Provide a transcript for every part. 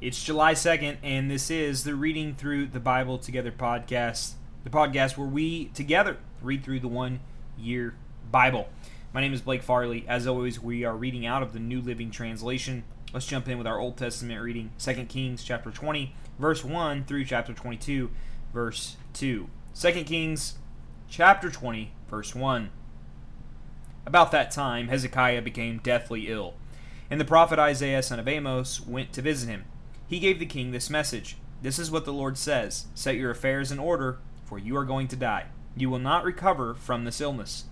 It's July 2nd, and this is the Reading Through the Bible Together podcast, the podcast where we together read through the one year Bible. My name is Blake Farley. As always, we are reading out of the New Living Translation. Let's jump in with our Old Testament reading 2 Kings chapter 20, verse 1 through chapter 22, verse 2. 2 Kings chapter 20, verse 1. About that time, Hezekiah became deathly ill, and the prophet Isaiah, son of Amos, went to visit him. He gave the king this message This is what the Lord says Set your affairs in order, for you are going to die. You will not recover from this illness.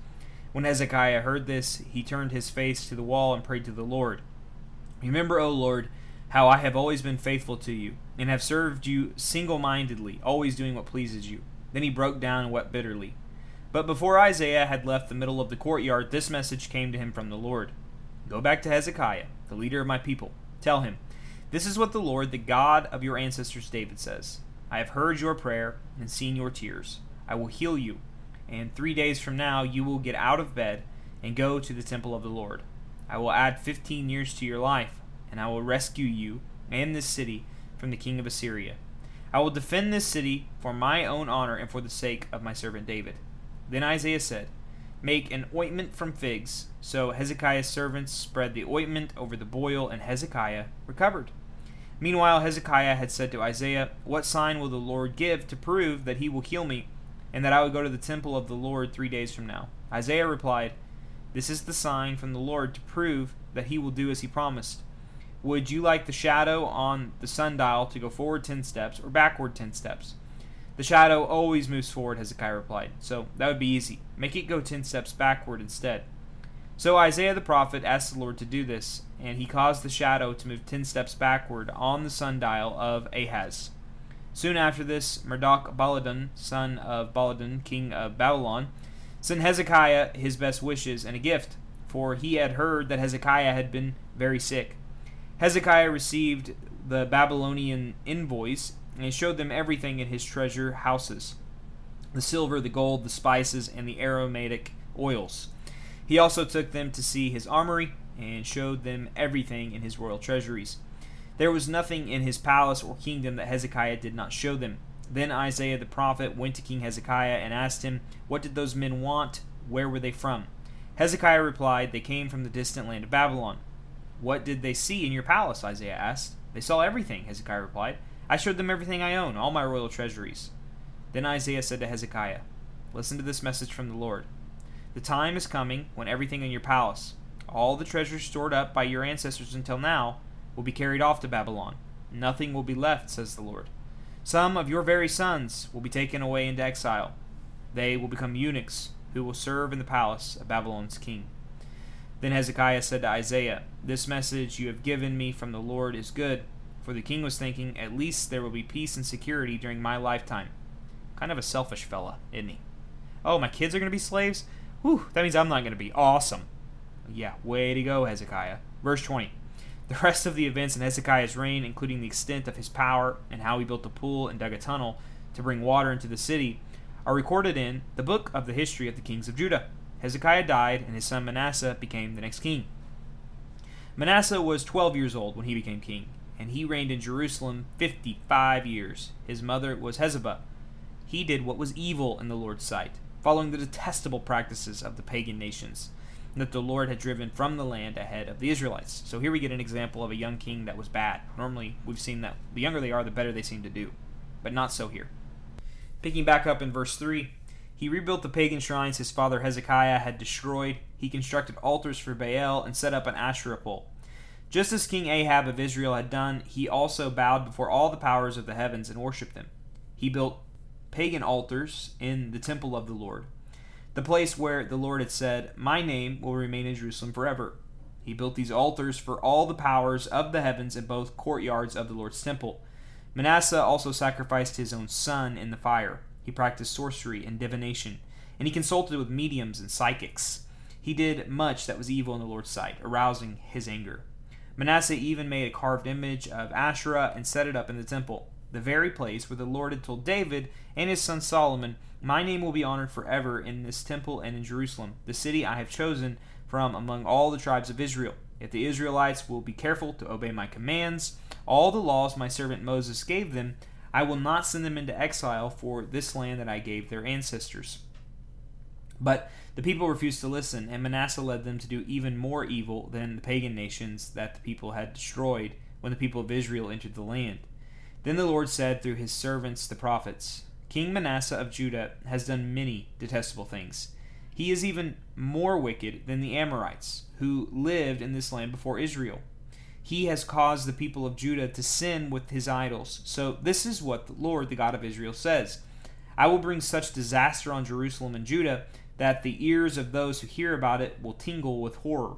When Hezekiah heard this, he turned his face to the wall and prayed to the Lord. Remember, O Lord, how I have always been faithful to you, and have served you single mindedly, always doing what pleases you. Then he broke down and wept bitterly. But before Isaiah had left the middle of the courtyard, this message came to him from the Lord Go back to Hezekiah, the leader of my people. Tell him, This is what the Lord, the God of your ancestors David, says I have heard your prayer and seen your tears. I will heal you, and three days from now you will get out of bed and go to the temple of the Lord. I will add fifteen years to your life, and I will rescue you and this city from the king of Assyria. I will defend this city for my own honor and for the sake of my servant David. Then Isaiah said, Make an ointment from figs. So Hezekiah's servants spread the ointment over the boil, and Hezekiah recovered. Meanwhile, Hezekiah had said to Isaiah, What sign will the Lord give to prove that he will heal me, and that I will go to the temple of the Lord three days from now? Isaiah replied, This is the sign from the Lord to prove that he will do as he promised. Would you like the shadow on the sundial to go forward ten steps or backward ten steps? The shadow always moves forward, Hezekiah replied. So that would be easy. Make it go ten steps backward instead. So Isaiah the prophet asked the Lord to do this, and he caused the shadow to move ten steps backward on the sundial of Ahaz. Soon after this, Merodach Baladan, son of Baladan, king of Babylon, sent Hezekiah his best wishes and a gift, for he had heard that Hezekiah had been very sick. Hezekiah received the Babylonian envoys and showed them everything in his treasure houses the silver, the gold, the spices, and the aromatic oils. He also took them to see his armory and showed them everything in his royal treasuries. There was nothing in his palace or kingdom that Hezekiah did not show them. Then Isaiah the prophet went to King Hezekiah and asked him, What did those men want? Where were they from? Hezekiah replied, They came from the distant land of Babylon. What did they see in your palace? Isaiah asked. They saw everything, Hezekiah replied. I showed them everything I own, all my royal treasuries. Then Isaiah said to Hezekiah, Listen to this message from the Lord. The time is coming when everything in your palace, all the treasures stored up by your ancestors until now, will be carried off to Babylon. Nothing will be left, says the Lord. Some of your very sons will be taken away into exile. They will become eunuchs who will serve in the palace of Babylon's king. Then Hezekiah said to Isaiah, This message you have given me from the Lord is good for the king was thinking, at least there will be peace and security during my lifetime. Kind of a selfish fella, isn't he? Oh, my kids are going to be slaves? Whew, that means I'm not going to be. Awesome. Yeah, way to go, Hezekiah. Verse 20. The rest of the events in Hezekiah's reign, including the extent of his power and how he built a pool and dug a tunnel to bring water into the city, are recorded in the book of the history of the kings of Judah. Hezekiah died, and his son Manasseh became the next king. Manasseh was 12 years old when he became king, and he reigned in Jerusalem fifty five years. His mother was Hephzibah. He did what was evil in the Lord's sight, following the detestable practices of the pagan nations that the Lord had driven from the land ahead of the Israelites. So here we get an example of a young king that was bad. Normally, we've seen that the younger they are, the better they seem to do, but not so here. Picking back up in verse 3, he rebuilt the pagan shrines his father Hezekiah had destroyed. He constructed altars for Baal and set up an Asherah pole. Just as King Ahab of Israel had done, he also bowed before all the powers of the heavens and worshipped them. He built pagan altars in the temple of the Lord, the place where the Lord had said, My name will remain in Jerusalem forever. He built these altars for all the powers of the heavens in both courtyards of the Lord's temple. Manasseh also sacrificed his own son in the fire. He practiced sorcery and divination, and he consulted with mediums and psychics. He did much that was evil in the Lord's sight, arousing his anger. Manasseh even made a carved image of Asherah and set it up in the temple, the very place where the Lord had told David and his son Solomon, My name will be honored forever in this temple and in Jerusalem, the city I have chosen from among all the tribes of Israel. If the Israelites will be careful to obey my commands, all the laws my servant Moses gave them, I will not send them into exile for this land that I gave their ancestors. But the people refused to listen, and Manasseh led them to do even more evil than the pagan nations that the people had destroyed when the people of Israel entered the land. Then the Lord said through his servants the prophets, King Manasseh of Judah has done many detestable things. He is even more wicked than the Amorites, who lived in this land before Israel. He has caused the people of Judah to sin with his idols. So, this is what the Lord, the God of Israel, says I will bring such disaster on Jerusalem and Judah that the ears of those who hear about it will tingle with horror.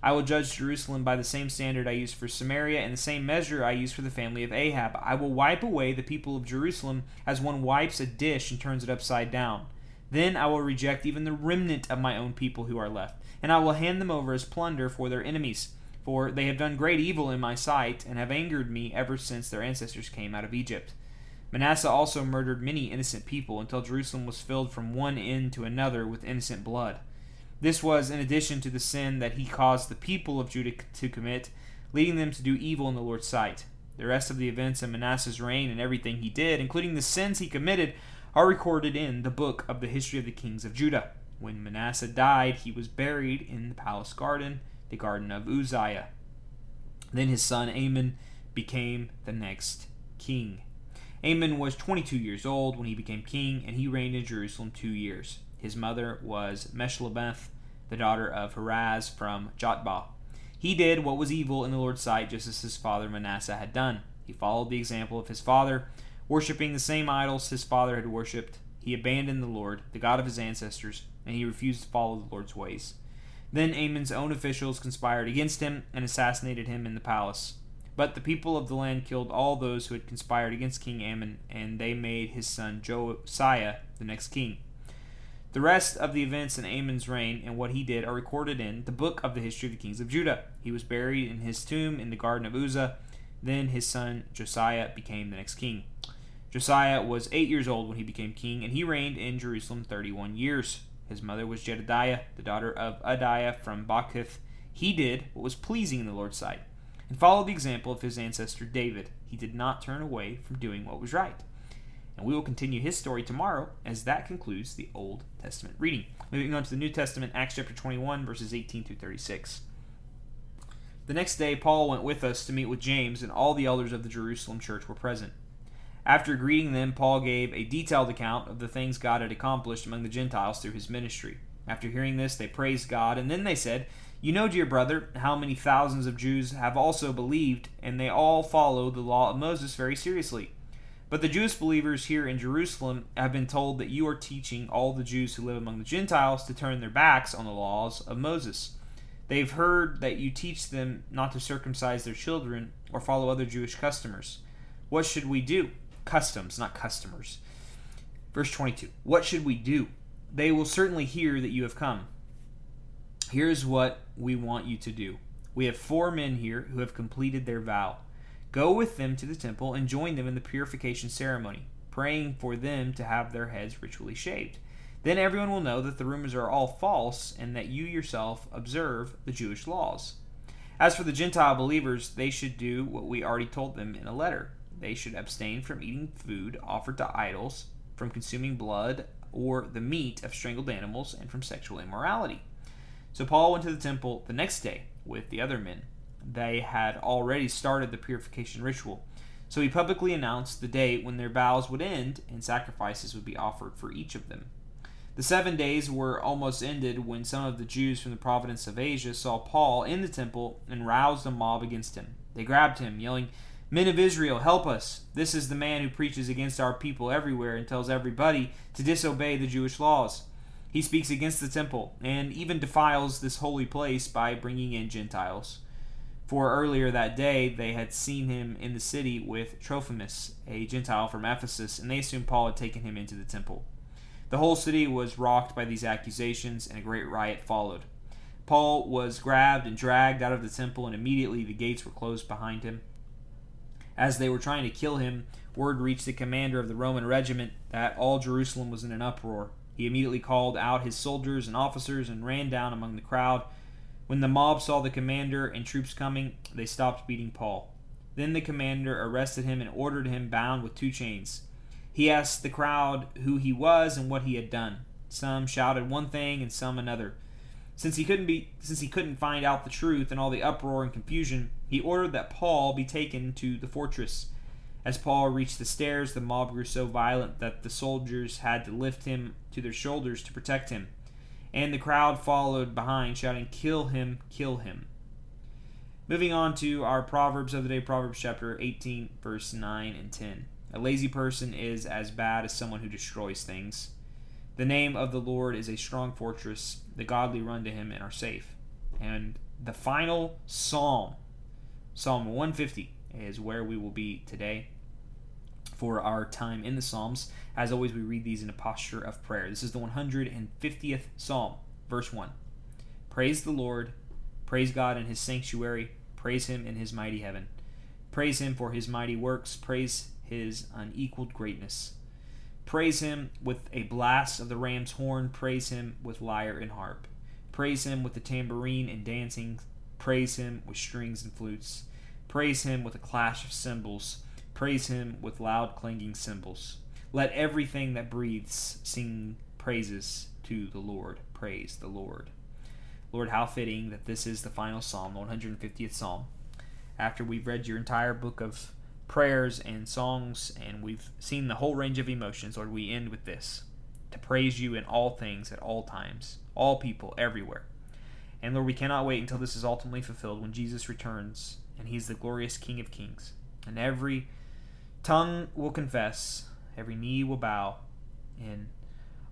I will judge Jerusalem by the same standard I used for Samaria and the same measure I used for the family of Ahab. I will wipe away the people of Jerusalem as one wipes a dish and turns it upside down. Then I will reject even the remnant of my own people who are left, and I will hand them over as plunder for their enemies. For they have done great evil in my sight, and have angered me ever since their ancestors came out of Egypt. Manasseh also murdered many innocent people until Jerusalem was filled from one end to another with innocent blood. This was in addition to the sin that he caused the people of Judah to commit, leading them to do evil in the Lord's sight. The rest of the events in Manasseh's reign and everything he did, including the sins he committed, are recorded in the book of the history of the kings of Judah. When Manasseh died, he was buried in the palace garden, the garden of Uzziah. Then his son Amon became the next king. Amon was 22 years old when he became king, and he reigned in Jerusalem two years. His mother was Meshullemeth, the daughter of Haruz from Jotbah. He did what was evil in the Lord's sight, just as his father Manasseh had done. He followed the example of his father, worshipping the same idols his father had worshipped. He abandoned the Lord, the God of his ancestors, and he refused to follow the Lord's ways. Then Amon's own officials conspired against him and assassinated him in the palace. But the people of the land killed all those who had conspired against King Amon, and they made his son Josiah the next king. The rest of the events in Amon's reign and what he did are recorded in the book of the history of the kings of Judah. He was buried in his tomb in the garden of Uzzah. Then his son Josiah became the next king. Josiah was eight years old when he became king, and he reigned in Jerusalem thirty one years. His mother was Jedidiah, the daughter of Adaiah from Bozkath. He did what was pleasing in the Lord's sight and followed the example of his ancestor David. He did not turn away from doing what was right. And we will continue his story tomorrow as that concludes the Old Testament reading. Moving on to the New Testament, Acts chapter 21, verses 18 through 36. The next day, Paul went with us to meet with James, and all the elders of the Jerusalem church were present. After greeting them, Paul gave a detailed account of the things God had accomplished among the Gentiles through his ministry. After hearing this, they praised God, and then they said, you know, dear brother, how many thousands of Jews have also believed, and they all follow the law of Moses very seriously. But the Jewish believers here in Jerusalem have been told that you are teaching all the Jews who live among the Gentiles to turn their backs on the laws of Moses. They've heard that you teach them not to circumcise their children or follow other Jewish customers. What should we do? Customs, not customers. Verse 22 What should we do? They will certainly hear that you have come. Here's what we want you to do. We have four men here who have completed their vow. Go with them to the temple and join them in the purification ceremony, praying for them to have their heads ritually shaved. Then everyone will know that the rumors are all false and that you yourself observe the Jewish laws. As for the Gentile believers, they should do what we already told them in a letter. They should abstain from eating food offered to idols, from consuming blood or the meat of strangled animals, and from sexual immorality. So Paul went to the temple the next day with the other men. They had already started the purification ritual. So he publicly announced the date when their vows would end and sacrifices would be offered for each of them. The seven days were almost ended when some of the Jews from the province of Asia saw Paul in the temple and roused a mob against him. They grabbed him, yelling, Men of Israel, help us! This is the man who preaches against our people everywhere and tells everybody to disobey the Jewish laws. He speaks against the temple and even defiles this holy place by bringing in Gentiles. For earlier that day they had seen him in the city with Trophimus, a Gentile from Ephesus, and they assumed Paul had taken him into the temple. The whole city was rocked by these accusations, and a great riot followed. Paul was grabbed and dragged out of the temple, and immediately the gates were closed behind him. As they were trying to kill him, word reached the commander of the Roman regiment that all Jerusalem was in an uproar. He immediately called out his soldiers and officers and ran down among the crowd. When the mob saw the commander and troops coming, they stopped beating Paul. Then the commander arrested him and ordered him bound with two chains. He asked the crowd who he was and what he had done. Some shouted one thing and some another. Since he couldn't be since he couldn't find out the truth in all the uproar and confusion, he ordered that Paul be taken to the fortress. As Paul reached the stairs, the mob grew so violent that the soldiers had to lift him to their shoulders to protect him. And the crowd followed behind, shouting, Kill him, kill him. Moving on to our Proverbs of the day, Proverbs chapter 18, verse 9 and 10. A lazy person is as bad as someone who destroys things. The name of the Lord is a strong fortress. The godly run to him and are safe. And the final psalm, Psalm 150, is where we will be today for our time in the Psalms. As always, we read these in a posture of prayer. This is the 150th Psalm, verse 1. Praise the Lord, praise God in his sanctuary, praise him in his mighty heaven. Praise him for his mighty works, praise his unequaled greatness. Praise him with a blast of the ram's horn. Praise him with lyre and harp. Praise him with the tambourine and dancing. Praise him with strings and flutes. Praise him with a clash of cymbals. Praise him with loud clanging cymbals. Let everything that breathes sing praises to the Lord. Praise the Lord. Lord, how fitting that this is the final psalm, the 150th psalm. After we've read your entire book of prayers and songs, and we've seen the whole range of emotions, Lord, we end with this to praise you in all things, at all times, all people, everywhere. And Lord, we cannot wait until this is ultimately fulfilled when Jesus returns and he's the glorious King of Kings. And every tongue will confess, every knee will bow in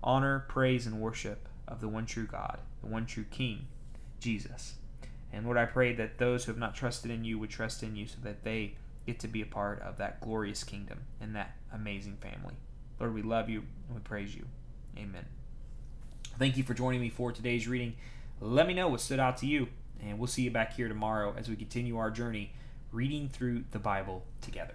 honor, praise, and worship of the one true God, the one true King, Jesus. And Lord, I pray that those who have not trusted in you would trust in you so that they get to be a part of that glorious kingdom and that amazing family. Lord, we love you and we praise you. Amen. Thank you for joining me for today's reading. Let me know what stood out to you, and we'll see you back here tomorrow as we continue our journey reading through the Bible together.